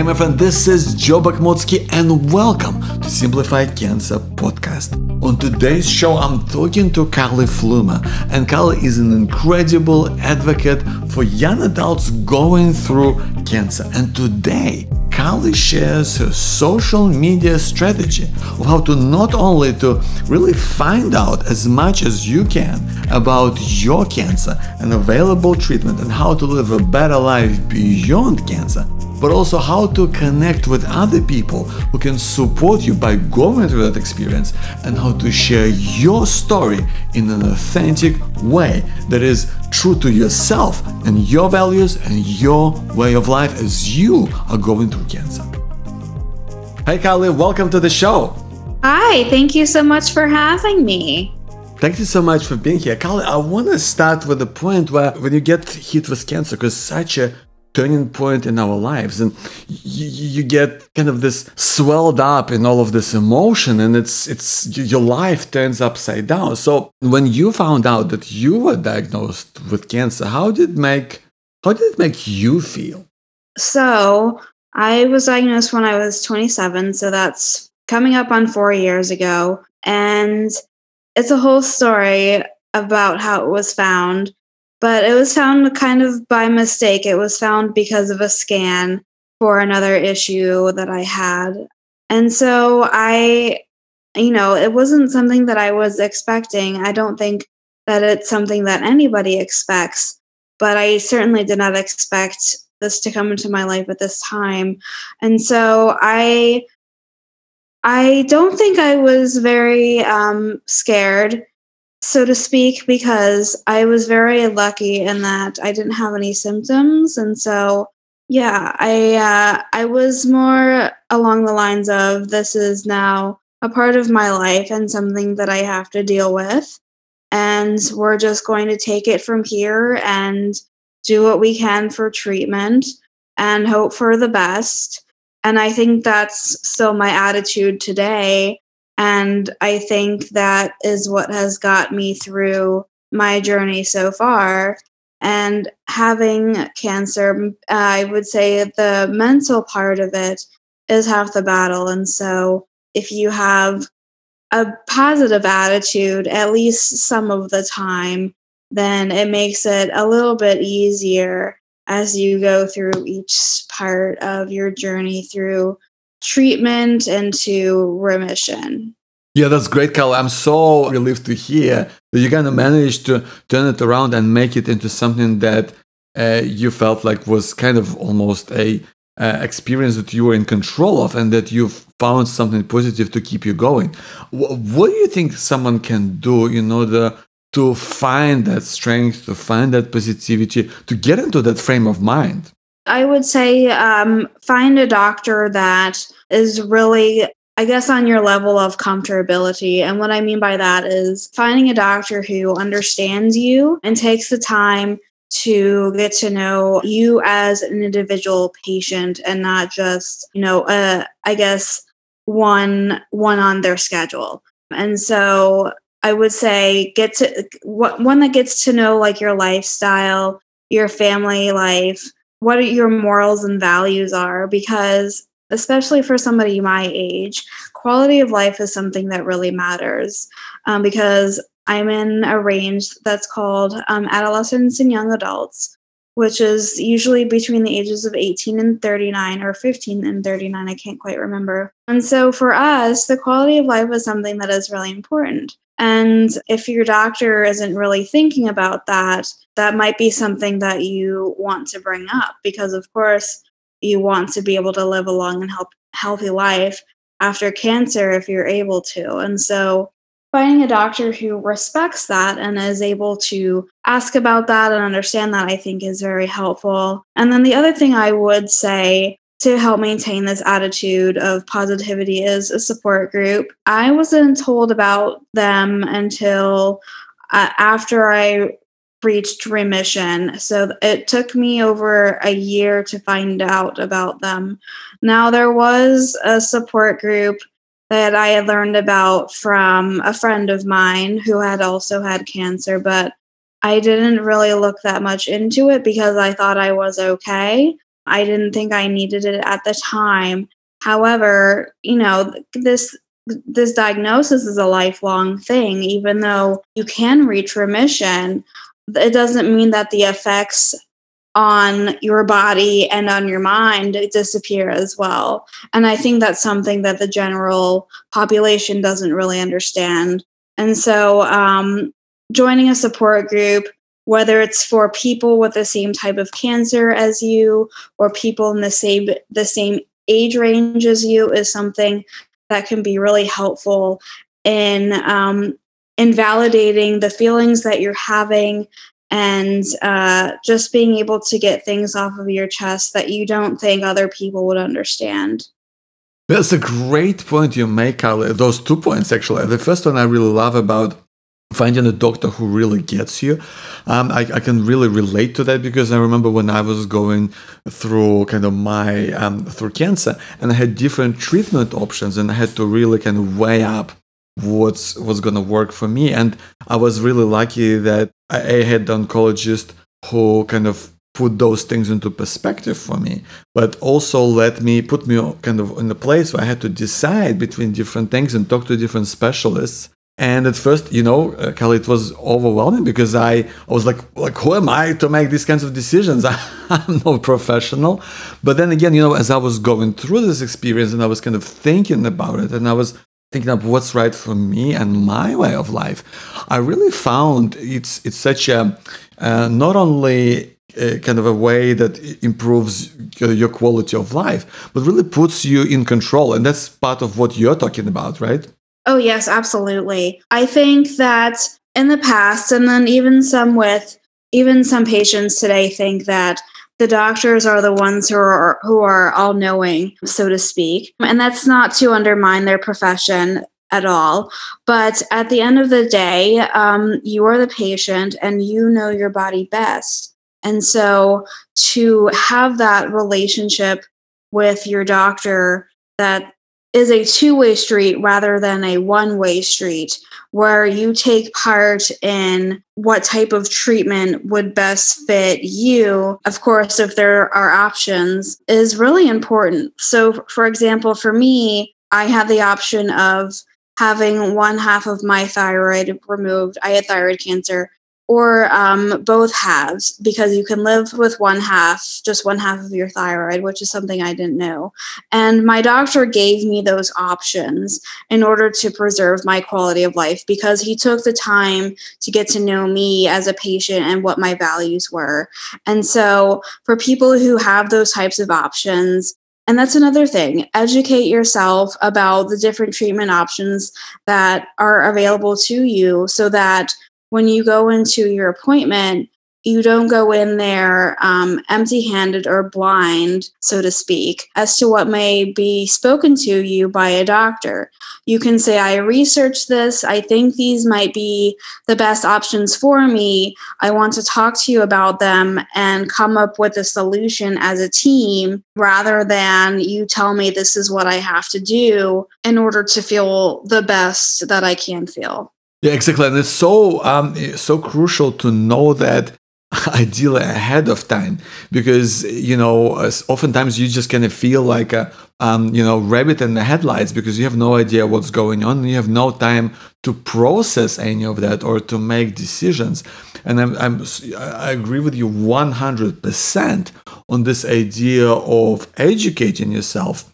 Hey my friend, this is Joe Bakhmutsky and welcome to Simplify Cancer podcast. On today's show, I'm talking to Carly Flumer, and Carly is an incredible advocate for young adults going through cancer. And today, Carly shares her social media strategy of how to not only to really find out as much as you can about your cancer and available treatment and how to live a better life beyond cancer, but also how to connect with other people who can support you by going through that experience and how to share your story in an authentic way that is true to yourself and your values and your way of life as you are going through cancer. Hey, Carly, welcome to the show. Hi, thank you so much for having me. Thank you so much for being here. Carly, I want to start with the point where when you get hit with cancer, because such a turning point in our lives. And you, you, get kind of this swelled up in all of this emotion and it's it's your life turns upside down. So when you found out that you were diagnosed with cancer how did it make how did it make you feel? So i was diagnosed when i was 27 so that's coming up on four years ago. And it's a whole story about how it was found but it was found kind of by mistake. It was found because of a scan for another issue that I had. And so I, you know, it wasn't something that I was expecting. I don't think that it's something that anybody expects, but I certainly did not expect this to come into my life at this time. And so I I don't think I was very um, scared so to speak, because I was very lucky in that I didn't have any symptoms, and so yeah, I uh, I was more along the lines of this is now a part of my life and something that I have to deal with, and we're just going to take it from here and do what we can for treatment and hope for the best. And I think that's still my attitude today and I think that is what has got me through my journey so far. And having cancer, I would say the mental part of it is half the battle. And so if you have a positive attitude, at least some of the time, then it makes it a little bit easier as you go through each part of your journey through treatment and to remission. Yeah, that's great, Carl. I'm so relieved to hear that you're going to manage to turn it around and make it into something that uh, you felt like was kind of almost a uh, experience that you were in control of and that you've found something positive to keep you going. W- what do you think someone can do in order to find that strength, to find that positivity, to get into that frame of mind? I would say um, find a doctor that is really I guess on your level of comfortability. And what I mean by that is finding a doctor who understands you and takes the time to get to know you as an individual patient and not just, you know, uh, I guess one one on their schedule. And so I would say get to one that gets to know like your lifestyle, your family life, what your morals and values are because especially for somebody my age, quality of life is something that really matters um, because I'm in a range that's called um, adolescents and young adults, which is usually between the ages of 18 and 39 or 15 and 39. I can't quite remember. And so for us, the quality of life is something that is really important. And if your doctor isn't really thinking about that, that might be something that you want to bring up because, of course, you want to be able to live a long and healthy life after cancer if you're able to. And so finding a doctor who respects that and is able to ask about that and understand that, I think is very helpful. And then the other thing I would say to help maintain this attitude of positivity is a support group. I wasn't told about them until uh, after I reached remission. So it took me over a year to find out about them. Now, there was a support group that I had learned about from a friend of mine who had also had cancer, but I didn't really look that much into it because I thought I was okay. I didn't think I needed it at the time. However, you know, this this diagnosis is a lifelong thing even though you can reach remission it doesn't mean that the effects on your body and on your mind disappear as well. And I think that's something that the general population doesn't really understand. And so, um, joining a support group, whether it's for people with the same type of cancer as you or people in the same the same age range as you, is something that can be really helpful in um, invalidating the feelings that you're having and uh, just being able to get things off of your chest that you don't think other people would understand. That's a great point you make, Carly. Those two points, actually. The first one I really love about finding a doctor who really gets you. Um, I, I, can really relate to that because I remember when I was going through kind of my um, through cancer and I had different treatment options and I had to really kind of weigh up what's what's gonna work for me. And I was really lucky that I, I had the oncologist who kind of put those things into perspective for me, but also let me put me kind of in a place where I had to decide between different things and talk to different specialists. And at first, you know, uh, Kelly, it was overwhelming because I, I was like, like, who am I to make these kinds of decisions? I'm no professional. But then again, you know, as I was going through this experience and I was kind of thinking about it and I was thinking of what's right for me and my way of life, I really found it's it's such a uh, not only a kind of a way that improves your quality of life, but really puts you in control, and that's part of what you're talking about, right? Oh yes, absolutely. I think that in the past, and then even some with even some patients today think that the doctors are the ones who are who are all knowing so to speak. And that's not to undermine their profession at all. But at the end of the day um, you are the patient and you know your body best. And so to have that relationship with your doctor that is a two way street rather than a one way street where you take part in what type of treatment would best fit you. Of course, if there are options, is really important. So, for example, for me, I had the option of having one half of my thyroid removed. I had thyroid cancer or um, both halves because you can live with one half, just one half of your thyroid, which is something I didn't know. And my doctor gave me those options in order to preserve my quality of life because he took the time to get to know me as a patient and what my values were. And so, for people who have those types of options, and that's another thing. Educate yourself about the different treatment options that are available to you so that when you go into your appointment, you don't go in there um, empty handed or blind, so to speak, as to what may be spoken to you by a doctor. You can say, I researched this. I think these might be the best options for me. I want to talk to you about them and come up with a solution as a team rather than you tell me this is what I have to do in order to feel the best that I can feel. Yeah, exactly, and it's so um, so crucial to know that ideally ahead of time because you know oftentimes you just kind of feel like a um, you know rabbit in the headlights because you have no idea what's going on you have no time to process any of that or to make decisions. And I'm, I'm i agree with you 100% on this idea of educating yourself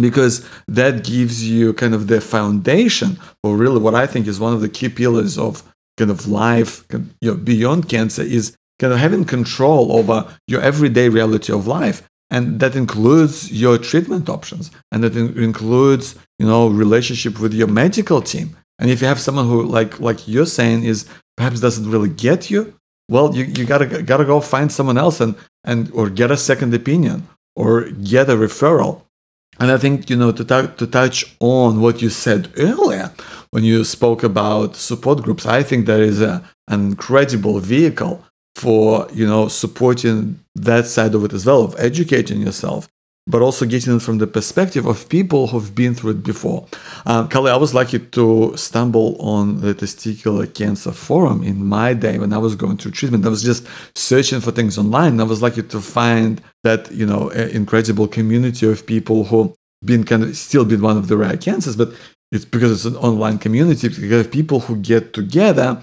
because that gives you kind of the foundation or really what i think is one of the key pillars of kind of life you know, beyond cancer is kind of having control over your everyday reality of life. And that includes your treatment options. And that includes you know relationship with your medical team. And if you have someone who like like you're saying is perhaps doesn't really get you well you, you gotta gotta go find someone else and and or get a second opinion or get a referral and I think, you know, to, to touch on what you said earlier when you spoke about support groups, I think there is a, an incredible vehicle for, you know, supporting that side of it as well, of educating yourself. But also getting it from the perspective of people who've been through it before. Um, Carly, I was lucky to stumble on the testicular cancer forum in my day when I was going through treatment. I was just searching for things online. I was lucky to find that, you know, incredible community of people who been kind of still been one of the rare cancers, but it's because it's an online community. Because people who get together,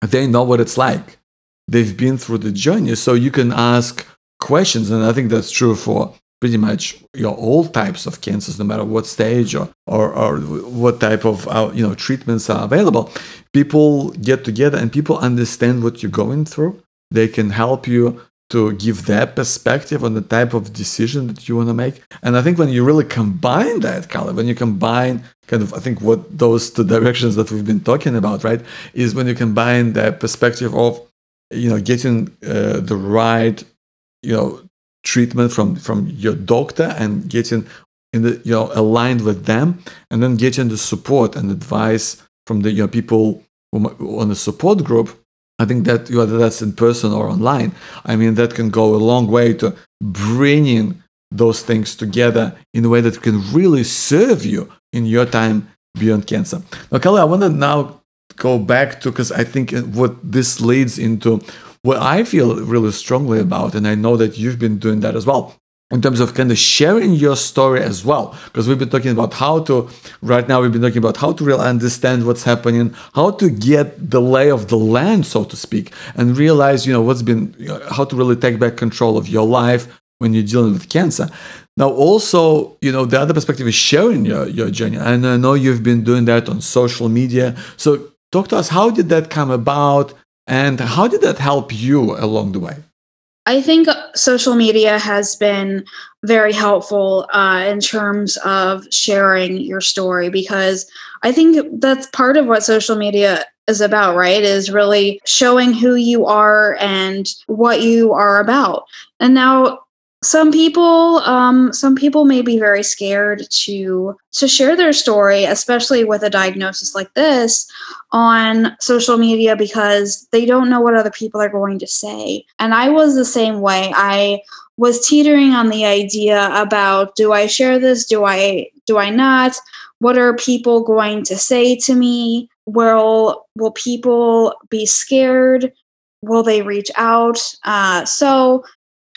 they know what it's like. They've been through the journey, so you can ask questions, and I think that's true for pretty much you know, all types of cancers, no matter what stage or or, or what type of uh, you know treatments are available. People get together and people understand what you're going through. They can help you to give their perspective on the type of decision that you want to make. And I think when you really combine that, color, when you combine kind of, I think what those two directions that we've been talking about, right, is when you combine the perspective of, you know, getting uh, the right, you know, treatment from from your doctor and getting in the you know aligned with them, and then getting the support and advice from the you know people on the support group I think that whether that's in person or online, I mean, that can go a long way to bringing those things together in a way that can really serve you in your time beyond cancer. Now, Kelly, I want to now go back to because I think what this leads into what I feel really strongly about, and I know that you've been doing that as well, in terms of kind of sharing your story as well. Because we've been talking about how to right now we've been talking about how to really understand what's happening how to get the lay of the land so to speak and realize you know what's been how to really take back control of your life when you're dealing with cancer. Now also you know the other perspective is sharing your, your journey and i know you've been doing that on social media. So talk to us how did that come about and how did that help you along the way I think social media has been very helpful uh, in terms of sharing your story because I think that's part of what social media is about, right? Is really showing who you are and what you are about. And now some people um, some people may be very scared to to share their story especially with a diagnosis like this on social media because they don't know what other people are going to say. And i was the same way. I was teetering on the idea about do i share this? Do i do i not? What are people going to say to me? Will will people be scared? Will they reach out? Uh, so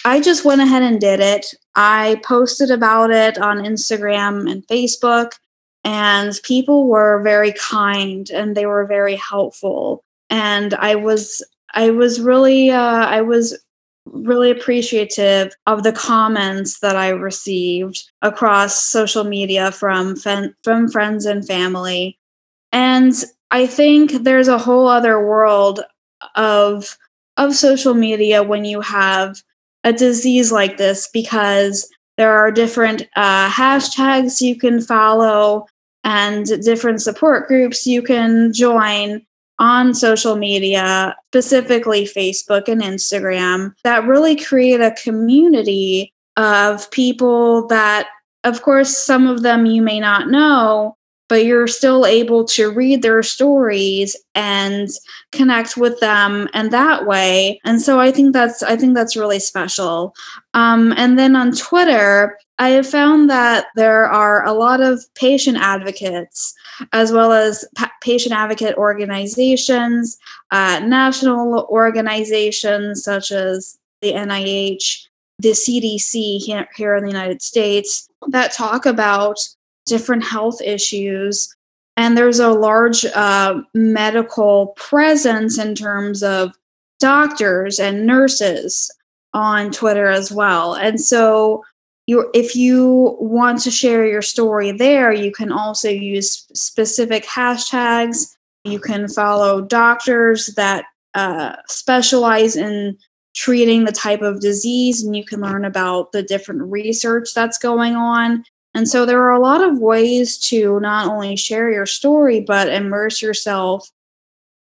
I just went ahead and did it. I posted about it on Instagram and Facebook, and people were very kind and they were very helpful. And I was, I was really, uh, I was really appreciative of the comments that I received across social media from from friends and family. And I think there's a whole other world of of social media when you have a disease like this because there are different uh, hashtags you can follow and different support groups you can join on social media, specifically Facebook and Instagram, that really create a community of people that, of course, some of them you may not know, but you're still able to read their stories and connect with them and that way. And so i think that's i think that's really special. Um, and then on twitter i have found that there are a lot of patient advocates as well as pa- patient advocate organizations uh, national organizations such as the nih the cdc here, here in the united states that talk about different health issues. And there's a large uh, medical presence in terms of doctors and nurses on Twitter as well. And so you if you want to share your story there, you can also use specific hashtags. You can follow doctors that uh, specialize in treating the type of disease, and you can learn about the different research that's going on. And so there are a lot of ways to not only share your story, but immerse yourself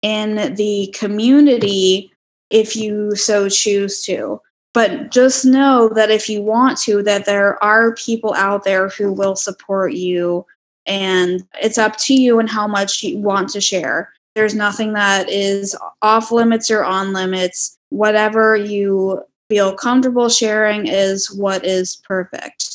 in the community if you so choose to. But just know that if you want to, that there are people out there who will support you. And it's up to you and how much you want to share. There's nothing that is off limits or on limits. Whatever you feel comfortable sharing is what is perfect.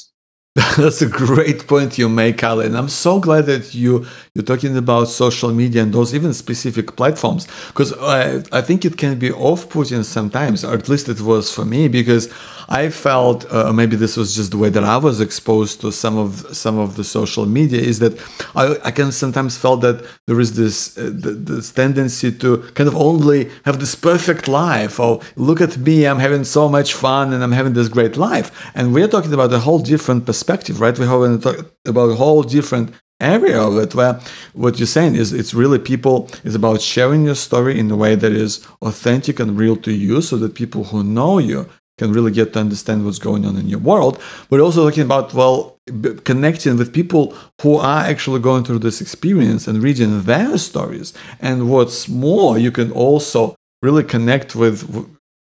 That's a great point you make, Carly. And I'm so glad that you you're talking about social media and those even specific platforms because I, I think it can be off-putting sometimes, or at least it was for me, because I felt uh, maybe this was just the way that I was exposed to some of some of the social media is that I, I can sometimes felt that there is this uh, this tendency to kind of only have this perfect life. Oh, look at me, I'm having so much fun and I'm having this great life. And we're talking about a whole different perspective, right? We're talking about a whole different area of it where what you're saying is it's really people is about sharing your story in a way that is authentic and real to you so that people who know you can really get to understand what's going on in your world. But also talking about well connecting with people who are actually going through this experience and reading their stories. And what's more you can also really connect with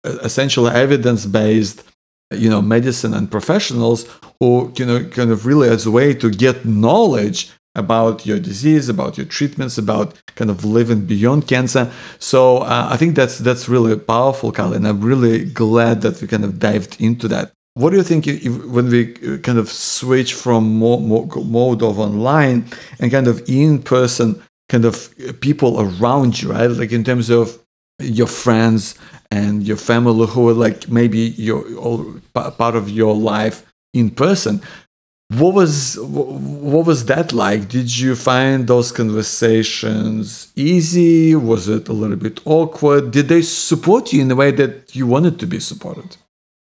essentially evidence based you know medicine and professionals who you know kind of really as a way to get knowledge about your disease, about your treatments, about kind of living beyond cancer. So uh, I think that's that's really powerful, Carly, and I'm really glad that we kind of dived into that. What do you think if, when we uh, kind of switch from more, more, mode of online and kind of in person, kind of people around you, right? Like in terms of your friends and your family who are like maybe your all part of your life in person what was what was that like? Did you find those conversations easy? Was it a little bit awkward? Did they support you in the way that you wanted to be supported?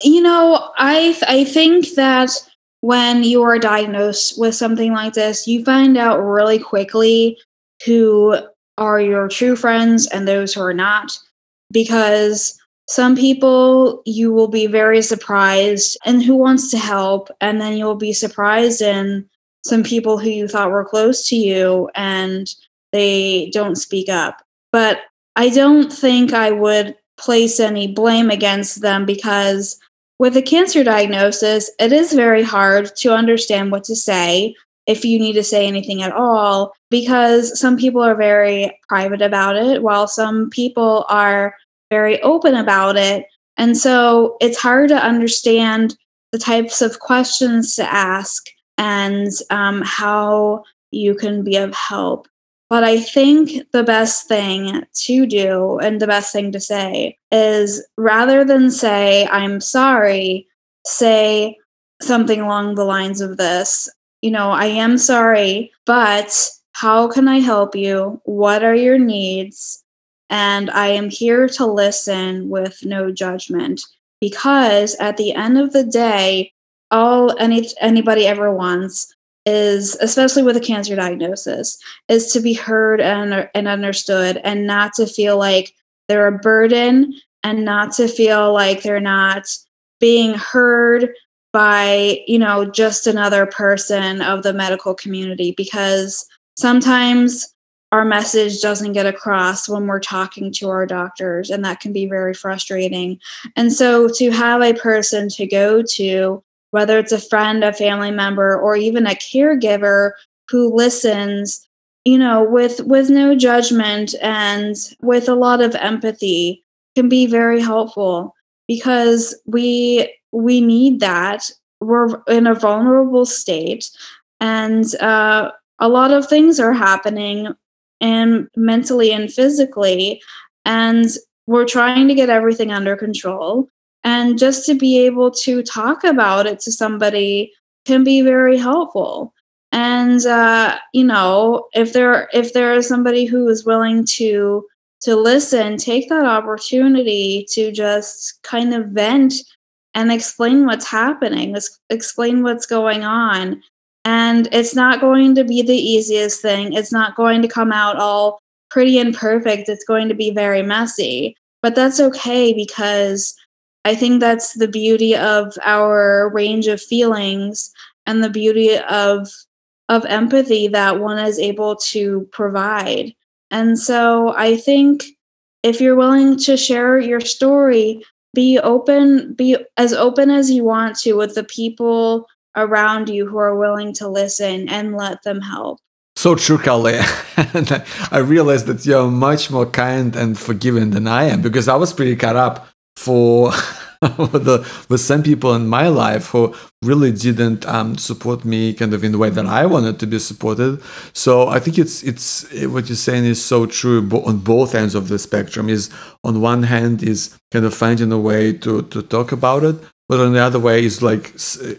You know i i think that when you are diagnosed with something like this you find out really quickly who are your true friends and those who are not. Because some people you will be very surprised and who wants to help and then you'll be surprised in some people who you thought were close to you and they don't speak up. But i don't think i would place any blame against them because with a cancer diagnosis it is very hard to understand what to say if you need to say anything at all because some people are very private about it while some people are very open about it. And so it's hard to understand the types of questions to ask and um, how you can be of help. But I think the best thing to do and the best thing to say is rather than say, I'm sorry, say something along the lines of this. You know, I am sorry, but how can I help you? What are your needs? And I am here to listen with no judgment because at the end of the day, all any anybody ever wants is especially with a cancer diagnosis is to be heard and, and understood and not to feel like they're a burden and not to feel like they're not being heard by you know just another person of the medical community because sometimes our message doesn't get across when we're talking to our doctors, and that can be very frustrating. And so, to have a person to go to, whether it's a friend, a family member, or even a caregiver who listens, you know, with with no judgment and with a lot of empathy, can be very helpful because we we need that. We're in a vulnerable state, and uh, a lot of things are happening and mentally and physically. And we're trying to get everything under control. And just to be able to talk about it to somebody can be very helpful. And uh, you know, if there if there is somebody who is willing to to listen, take that opportunity to just kind of vent and explain what's happening, explain what's going on, and it's not going to be the easiest thing. It's not going to come out all pretty and perfect. It's going to be very messy. But that's okay because I think that's the beauty of our range of feelings and the beauty of of empathy that one is able to provide. And so I think if you're willing to share your story, be open, be as open as you want to with the people around you who are willing to listen and let them help. So true, Carly. I realized that you're much more kind and forgiving than I am because I was pretty cut up for the, with some people in my life who really didn't um, support me kind of in the way that I wanted to be supported. So I think it's it's what you're saying is so true on both ends of the spectrum. Is on one hand is kind of finding a way to to talk about it, but on the other way is like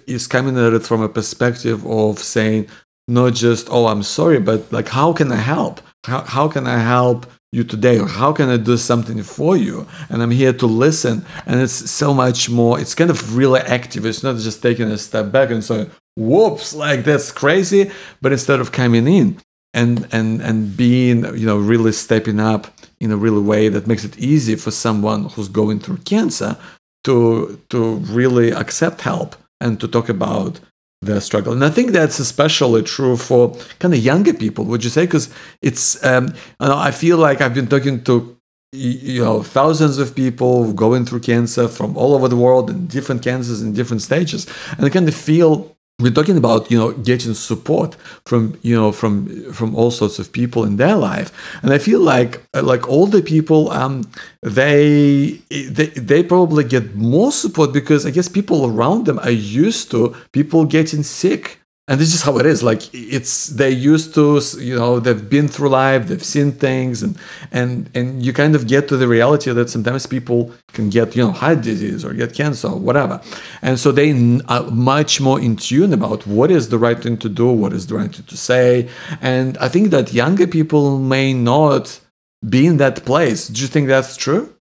is coming at it from a perspective of saying not just oh I'm sorry, but like how can I help? How how can I help? you today or how can i do something for you and i'm here to listen and it's so much more it's kind of really active it's not just taking a step back and saying whoops like that's crazy but instead of coming in and and and being you know really stepping up in a real way that makes it easy for someone who's going through cancer to to really accept help and to talk about the struggle. And I think that's especially true for kind of younger people, would you say? Because it's, um, I feel like I've been talking to you know thousands of people going through cancer from all over the world and different cancers in different stages and i kind of feel we're talking about you know getting support from you know from from all sorts of people in their life. And i feel like like older people um they they they probably get more support because i guess people around them are used to people getting sick and this is how it is. Like it's they're used to you know they've been through life they've seen things and and and you kind of get to the reality that sometimes people can get you know heart disease or get cancer or whatever. And so they are uh, much more in tune about what is the right thing to do what is the right thing to say. And i think that younger people may not be in that place. Do you think that's true?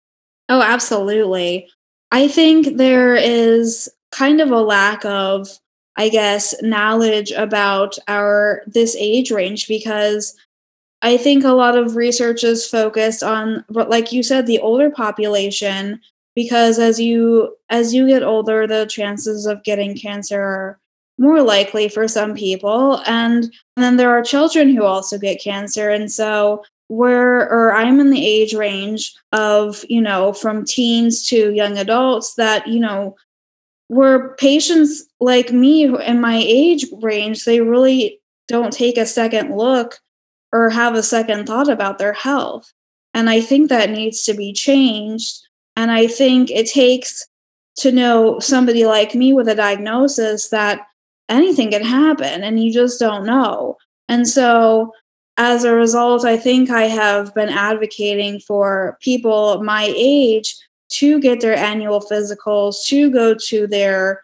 Oh absolutely. I think there is kind of a lack of I guess, knowledge about our this age range because I think a lot of research is focused on but like you said, the older population, because as you as you get older, the chances of getting cancer are more likely for some people. And, and then there are children who also get cancer. And so we're or I'm in the age range of, you know, from teens to young adults that, you know, where patients like me in my age range, they really don't take a second look or have a second thought about their health. And I think that needs to be changed. And I think it takes to know somebody like me with a diagnosis that anything can happen and you just don't know. And so as a result, I think I have been advocating for people my age to get their annual physicals, to go to their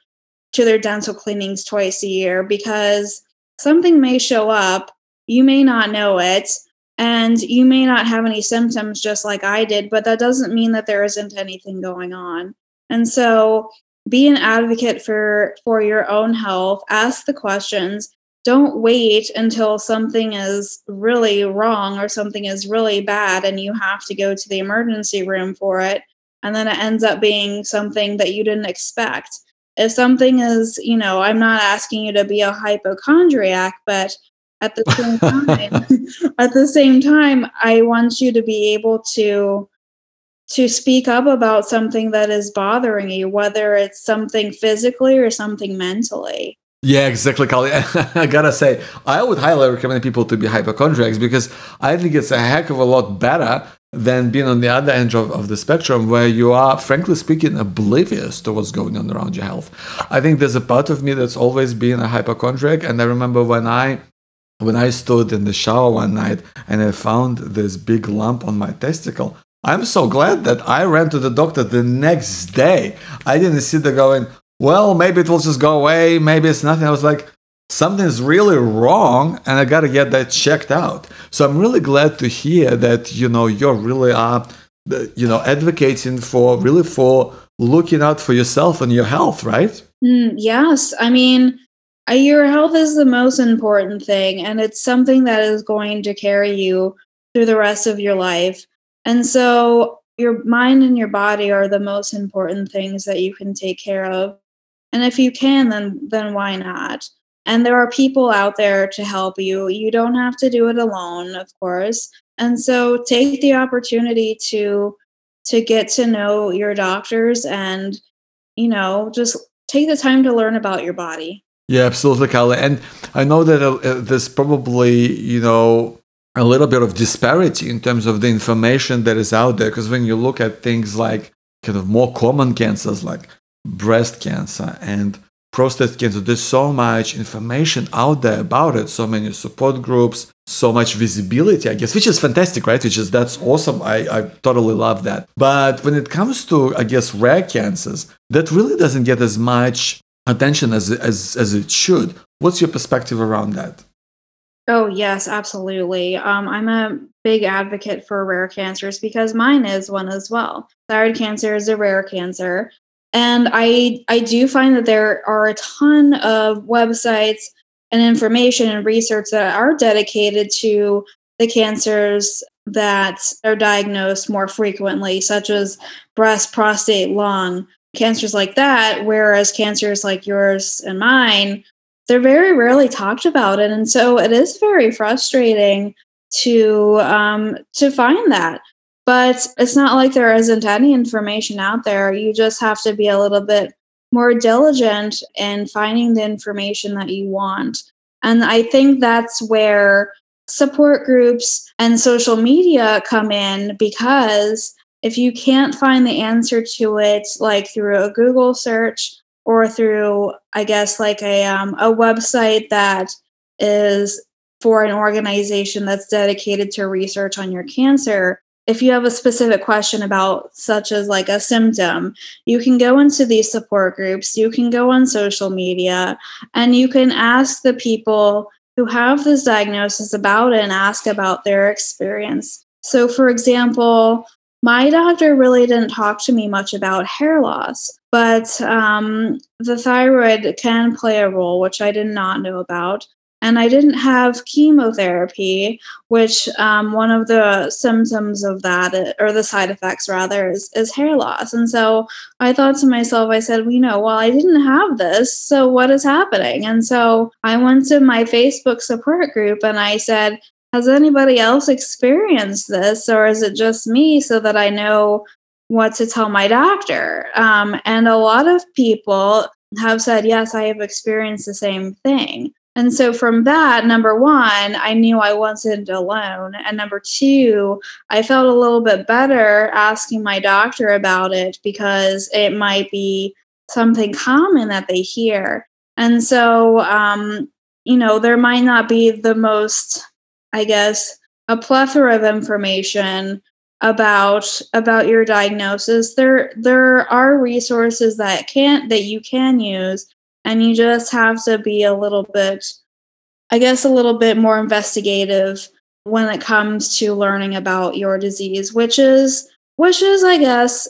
to their dental cleanings twice a year because something may show up, you may not know it, and you may not have any symptoms just like I did, but that doesn't mean that there isn't anything going on. And so be an advocate for for your own health, ask the questions, don't wait until something is really wrong or something is really bad and you have to go to the emergency room for it and then it ends up being something that you didn't expect. If something is, you know, I'm not asking you to be a hypochondriac, but at the same time, at the same time, I want you to be able to to speak up about something that is bothering you, whether it's something physically or something mentally. Yeah, exactly, Carly. I gotta say, I would highly recommend people to be hypochondriacs because I think it's a heck of a lot better than being on the other end of, of the spectrum where you are, frankly speaking, oblivious to what's going on around your health. I think there's a part of me that's always been a hypochondriac. And I remember when I when I stood in the shower one night and I found this big lump on my testicle, I'm so glad that I ran to the doctor the next day. I didn't sit there going, well, maybe it will just go away. Maybe it's nothing. I was like, something's really wrong and I got to get that checked out. So I'm really glad to hear that, you know, you're really, uh, you know, advocating for really for looking out for yourself and your health, right? Mm, yes. I mean, uh, your health is the most important thing and it's something that is going to carry you through the rest of your life. And so your mind and your body are the most important things that you can take care of. And if you can, then then why not? And there are people out there to help you. You don't have to do it alone, of course. And so take the opportunity to to get to know your doctors and you know, just take the time to learn about your body. Yeah, absolutely, Carly. And I know that uh, there's probably, you know, a little bit of disparity in terms of the information that is out there because when you look at things like kind of more common cancers like breast cancer and prostate cancer. There's so much information out there about it, so many support groups, so much visibility, I guess, which is fantastic, right? Which is that's awesome. I, I totally love that. But when it comes to, I guess, rare cancers, that really doesn't get as much attention as as as it should. What's your perspective around that? Oh, yes, absolutely. Um, I'm a big advocate for rare cancers because mine is one as well. Thyroid cancer is a rare cancer. And I I do find that there are a ton of websites and information and research that are dedicated to the cancers that are diagnosed more frequently, such as breast, prostate, lung, cancers like that, whereas cancers like yours and mine, they're very rarely talked about. And, and so it is very frustrating to um, to find that. But it's not like there isn't any information out there. You just have to be a little bit more diligent in finding the information that you want. And I think that's where support groups and social media come in because if you can't find the answer to it, like through a Google search or through, I guess, like a um, a website that is for an organization that's dedicated to research on your cancer, if you have a specific question about such as like a symptom you can go into these support groups you can go on social media and you can ask the people who have this diagnosis about it and ask about their experience so for example my doctor really didn't talk to me much about hair loss, but um, the thyroid can play a role, which I did not know about. And I didn't have chemotherapy, which um, one of the symptoms of that, or the side effects rather, is, is hair loss. And so I thought to myself, I said, well, you know, well, I didn't have this. So what is happening? And so I went to my Facebook support group and I said, has anybody else experienced this or is it just me so that I know what to tell my doctor? Um, and a lot of people have said, yes, I have experienced the same thing. And so from that, number one, I knew I wasn't alone. And number two, I felt a little bit better asking my doctor about it because it might be something common that they hear. And so, um, you know, there might not be the most I guess, a plethora of information about about your diagnosis there there are resources that can that you can use and you just have to be a little bit i guess a little bit more investigative when it comes to learning about your disease which is which is i guess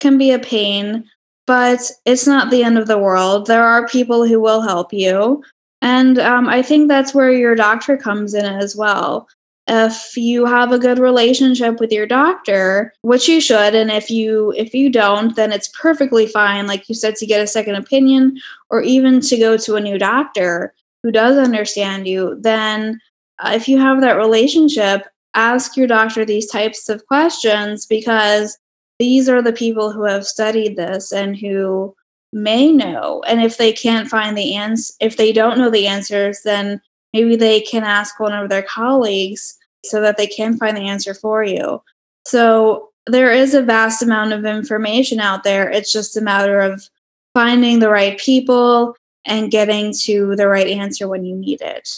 can be a pain but it's not the end of the world there are people who will help you and um, I think that's where your doctor comes in as well. If you have a good relationship with your doctor, which you should, and if you if you don't, then it's perfectly fine, like you said, to get a second opinion or even to go to a new doctor who does understand you. Then, uh, if you have that relationship, ask your doctor these types of questions because these are the people who have studied this and who may know. And if they can't find the answer, if they don't know the answers, then maybe they can ask one of their colleagues so that they can find the answer for you. So there is a vast amount of information out there. It's just a matter of finding the right people and getting to the right answer when you need it.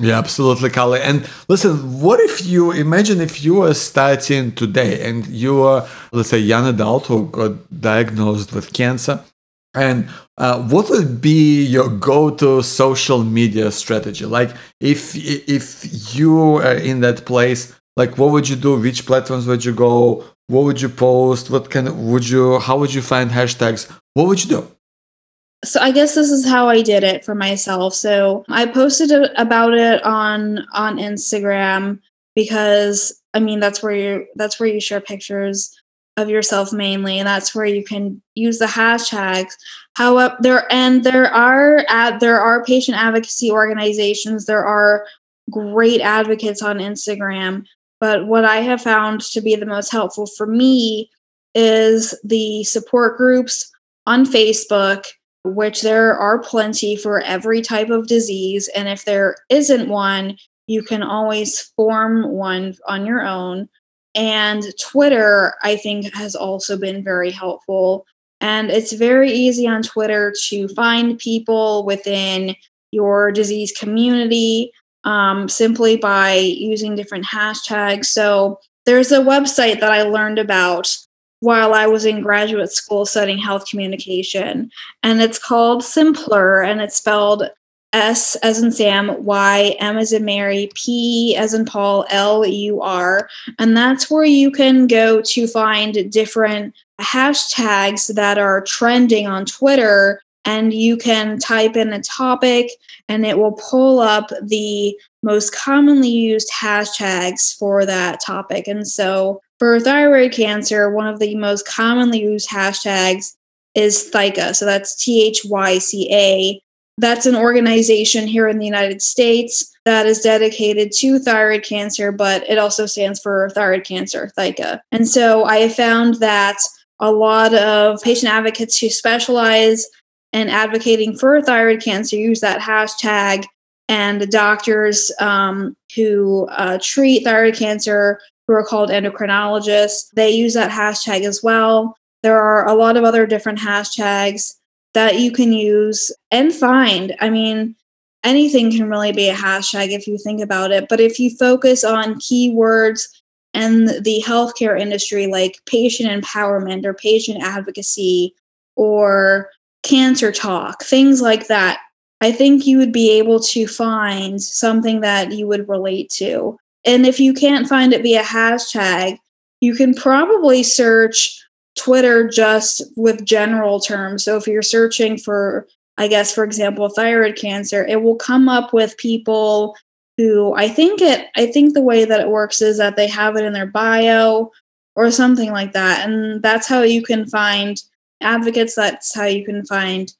Yeah, absolutely, Carly. And listen, what if you imagine if you are starting today and you are, let's say, young adult who got diagnosed with cancer, and uh, what would be your go-to social media strategy? Like, if if you are in that place, like, what would you do? Which platforms would you go? What would you post? What can would you? How would you find hashtags? What would you do? so I guess this is how I did it for myself. So I posted about it on on Instagram because I mean that's where you that's where you share pictures of yourself mainly and that's where you can use the hashtags however there and there are there are patient advocacy organizations there are great advocates on Instagram but what I have found to be the most helpful for me is the support groups on Facebook which there are plenty for every type of disease. And if there isn't one, you can always form one on your own. And Twitter, I think, has also been very helpful. And it's very easy on Twitter to find people within your disease community um, simply by using different hashtags. So there's a website that I learned about while I was in graduate school studying health communication, and it's called Symplur, and it's spelled S as in Sam, Y, M as in Mary, P as in Paul, L U R. And that's where you can go to find different hashtags that are trending on Twitter. And you can type in a topic and it will pull up the most commonly used hashtags for that topic. And so for thyroid cancer, one of the most commonly used hashtags is THYCA. So that's T H Y C A. That's an organization here in the United States that is dedicated to thyroid cancer, but it also stands for thyroid cancer, THYCA. And so I have found that a lot of patient advocates who specialize in advocating for thyroid cancer use that hashtag, and the doctors um, who uh, treat thyroid cancer, who are called endocrinologists, they use that hashtag as well. There are a lot of other different hashtags that you can use and find. I mean, anything can really be a hashtag if you think about it. But if you focus on keywords and the healthcare industry, like patient empowerment or patient advocacy or cancer talk, things like that, I think you would be able to find something that you would relate to. And if you can't find it via hashtag, you can probably search Twitter just with general terms. So if you're searching for, I guess, for example, thyroid cancer, it will come up with people who I think it, I think the way that it works is that they have it in their bio or something like that. And that's how you can find advocates. That's how you can find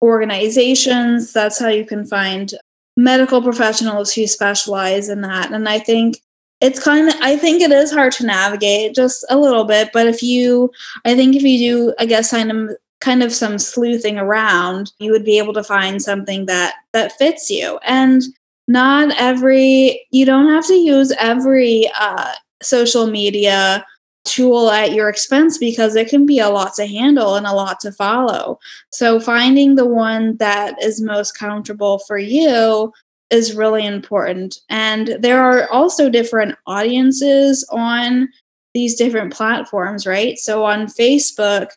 organizations. That's how you can find medical professionals who specialize in that. And I think it's kind of i think it is hard to navigate just a little bit but if you i think if you do i guess kind of kind of some sleuthing around you would be able to find something that that fits you. And not every you don't have to use every uh, social media tool at your expense because it can be a lot to handle and a lot to follow. So finding the one that is most comfortable for you is really important. And there are also different audiences on these different platforms, right? So on Facebook,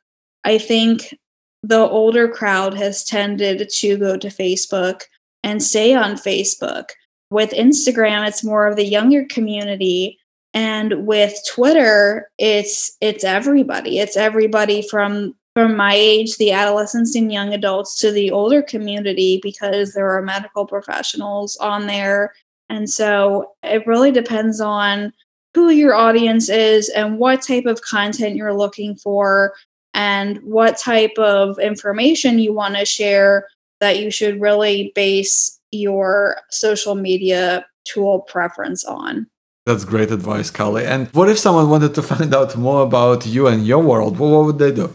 I think the older crowd has tended to go to Facebook and stay on Facebook. With Instagram, it's more of the younger community. And with Twitter, it's it's everybody. It's everybody from from my age, the adolescents and young adults, to the older community because there are medical professionals on there. And so it really depends on who your audience is and what type of content you're looking for and what type of information you want to share that you should really base your social media tool preference on. That's great advice, Carly. And what if someone wanted to find out more about you and your world? What would they do?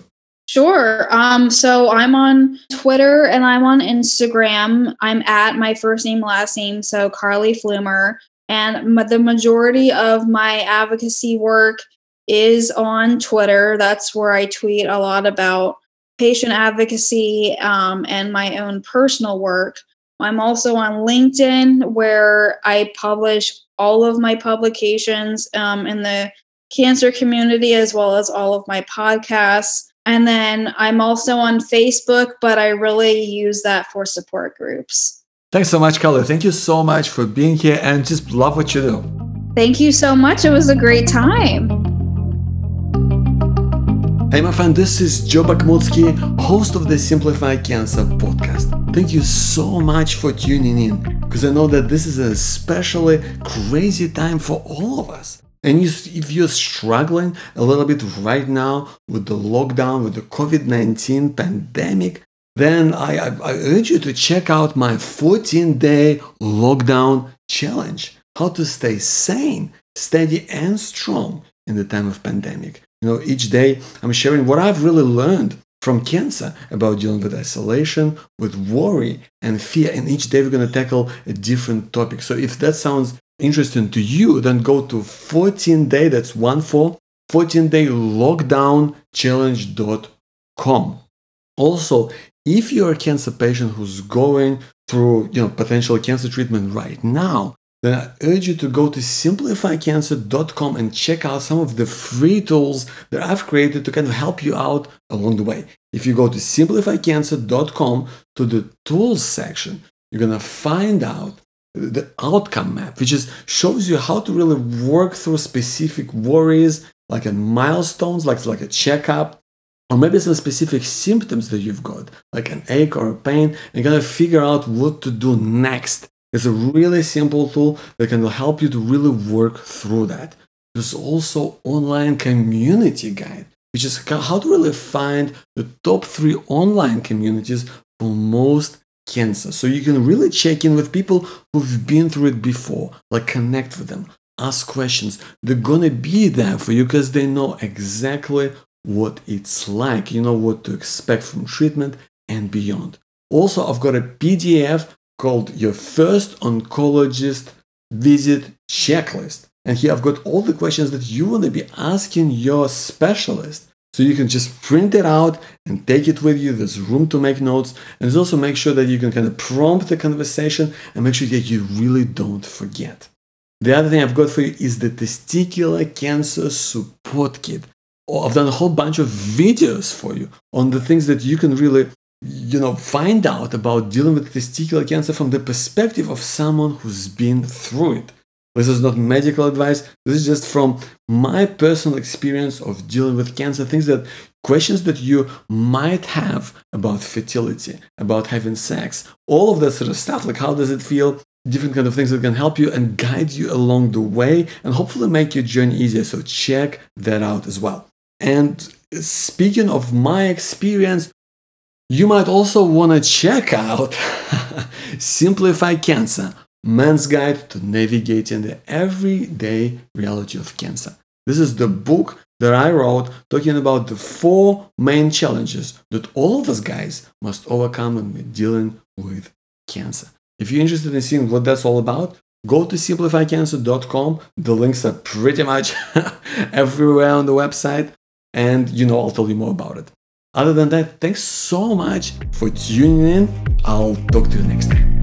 Sure. Um, so I'm on Twitter and I'm on Instagram. I'm at my first name, last name, so Carly Flumer. And the majority of my advocacy work is on Twitter. That's where I tweet a lot about patient advocacy um, and my own personal work. I'm also on LinkedIn where I publish all of my publications um, in the cancer community as well as all of my podcasts. And then I'm also on Facebook, but I really use that for support groups. Thanks so much, Carly. Thank you so much for being here and just love what you do. Thank you so much. It was a great time. Hey, my friend, this is Joe Bakhmutsky, host of the Simplify Cancer podcast. Thank you so much for tuning in because I know that this is a especially crazy time for all of us. And you, if you're struggling a little bit right now with the lockdown, with the COVID 19 pandemic, then I, I, I urge you to check out my 14 day lockdown challenge how to stay sane, steady, and strong in the time of pandemic. You know, each day I'm sharing what I've really learned from cancer about dealing with isolation, with worry and fear. And each day we're going to tackle a different topic. So if that sounds interesting to you, then go to 14 day, that's one four, 14 day lockdown challenge.com. Also, if you're a cancer patient who's going through you know potential cancer treatment right now, then I urge you to go to simplifycancer.com and check out some of the free tools that I've created to kind of help you out along the way. If you go to simplifycancer.com to the tools section, you're gonna find out the outcome map, which is shows you how to really work through specific worries, like a milestones, like like a checkup, or maybe some specific symptoms that you've got, like an ache or a pain, and kind of figure out what to do next. It's a really simple tool that can help you to really work through that. There's also online community guide, which is how to really find the top three online communities for most cancer. So you can really check in with people who've been through it before, like connect with them, ask questions. They're gonna be there for you because they know exactly what it's like, you know what to expect from treatment and beyond. Also, I've got a PDF called Your First Oncologist Visit Checklist. And here I've got all the questions that you want to be asking your specialist. So you can just print it out and take it with you. There's room to make notes. And also make sure that you can kind of prompt the conversation and make sure that you really don't forget. The other thing I've got for you is the testicular cancer support kit. Oh, I've done a whole bunch of videos for you on the things that you can really, you know, find out about dealing with testicular cancer from the perspective of someone who's been through it. This is not medical advice. This is just from my personal experience of dealing with cancer, things that questions that you might have about fertility, about having sex, all of that sort of stuff. Like, how does it feel? Different kind of things that can help you and guide you along the way and hopefully make your journey easier. So, check that out as well. And speaking of my experience, you might also want to check out Simplify Cancer Man's Guide to Navigating the Everyday Reality of Cancer. This is the book that I wrote talking about the four main challenges that all of us guys must overcome when we're dealing with cancer. If you're interested in seeing what that's all about, go to simplifycancer.com. The links are pretty much everywhere on the website and you know I'll tell you more about it. Other than that, thanks so much for tuning in. I'll talk to you next time.